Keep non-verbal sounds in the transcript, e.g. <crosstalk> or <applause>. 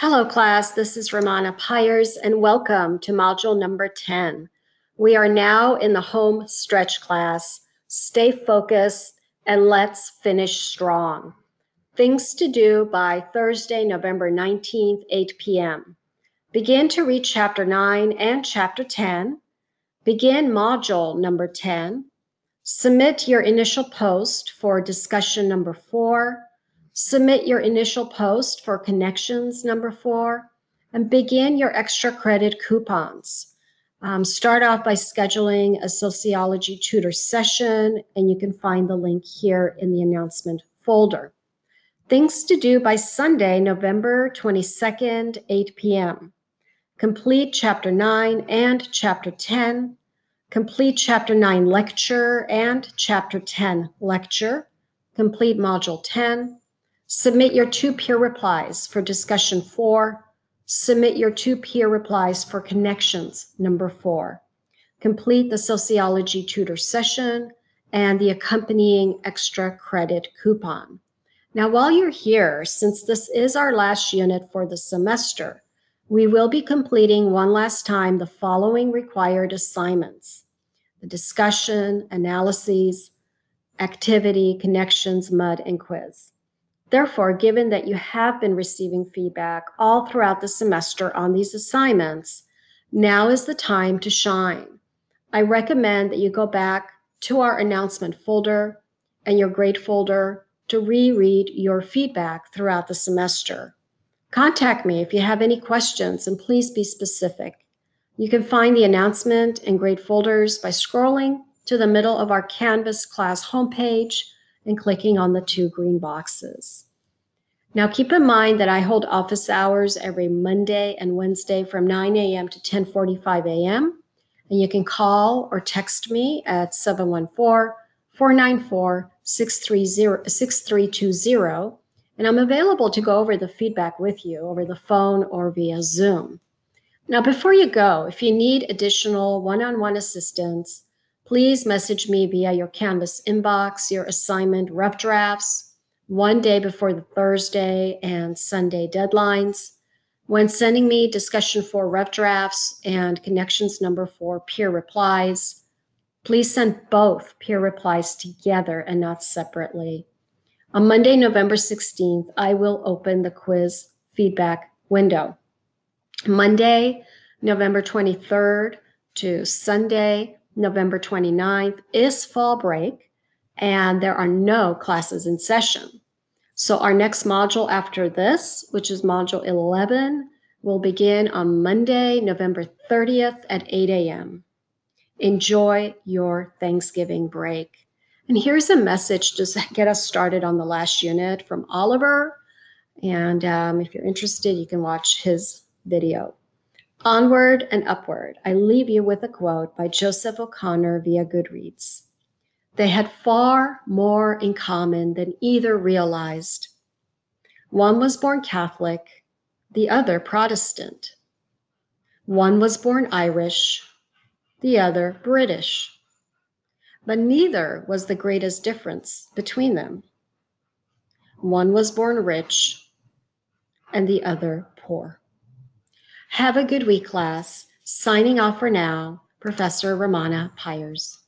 Hello, class. This is Ramana Pyers, and welcome to module number 10. We are now in the home stretch class. Stay focused and let's finish strong. Things to do by Thursday, November 19th, 8 p.m. Begin to read chapter 9 and chapter 10. Begin module number 10. Submit your initial post for discussion number 4 Submit your initial post for connections number four and begin your extra credit coupons. Um, start off by scheduling a sociology tutor session, and you can find the link here in the announcement folder. Things to do by Sunday, November 22nd, 8 p.m. Complete Chapter 9 and Chapter 10. Complete Chapter 9 lecture and Chapter 10 lecture. Complete Module 10 Submit your two peer replies for discussion four. Submit your two peer replies for connections number four. Complete the sociology tutor session and the accompanying extra credit coupon. Now, while you're here, since this is our last unit for the semester, we will be completing one last time the following required assignments the discussion, analyses, activity, connections, mud, and quiz. Therefore, given that you have been receiving feedback all throughout the semester on these assignments, now is the time to shine. I recommend that you go back to our announcement folder and your grade folder to reread your feedback throughout the semester. Contact me if you have any questions and please be specific. You can find the announcement and grade folders by scrolling to the middle of our Canvas class homepage and clicking on the two green boxes. Now keep in mind that I hold office hours every Monday and Wednesday from 9 a.m. to 10:45 a.m. And you can call or text me at 714-494-6320 and I'm available to go over the feedback with you over the phone or via Zoom. Now before you go, if you need additional one-on-one assistance, please message me via your Canvas inbox, your assignment rough drafts, one day before the Thursday and Sunday deadlines. When sending me discussion for rough drafts and connections number for peer replies, please send both peer replies together and not separately. On Monday, November 16th, I will open the quiz feedback window. Monday, November 23rd to Sunday, November 29th is fall break and there are no classes in session. So our next module after this, which is module 11, will begin on Monday, November 30th at 8 a.m. Enjoy your Thanksgiving break. And here's a message to <laughs> get us started on the last unit from Oliver. And um, if you're interested, you can watch his video. Onward and upward, I leave you with a quote by Joseph O'Connor via Goodreads. They had far more in common than either realized. One was born Catholic, the other Protestant. One was born Irish, the other British. But neither was the greatest difference between them. One was born rich, and the other poor. Have a good week, class. Signing off for now, Professor Ramana Pyers.